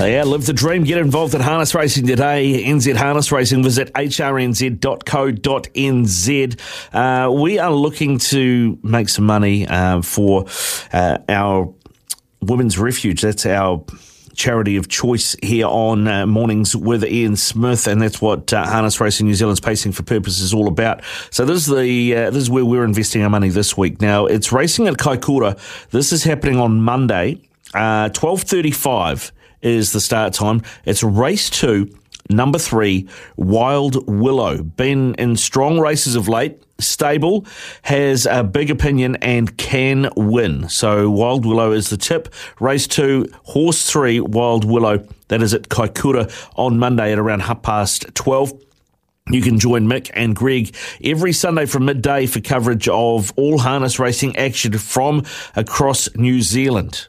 Yeah, live the dream. Get involved at harness racing today. NZ Harness Racing. Visit hrnz.co.nz. Uh, we are looking to make some money uh, for uh, our Women's Refuge. That's our charity of choice here on uh, Mornings with Ian Smith, and that's what uh, Harness Racing New Zealand's Pacing for Purpose is all about. So this is the uh, this is where we're investing our money this week. Now it's racing at Kaikoura. This is happening on Monday, uh, twelve thirty five is the start time. It's race two, number three, Wild Willow. Been in strong races of late. Stable has a big opinion and can win. So Wild Willow is the tip. Race two, horse three, Wild Willow. That is at Kaikoura on Monday at around half past 12. You can join Mick and Greg every Sunday from midday for coverage of all harness racing action from across New Zealand.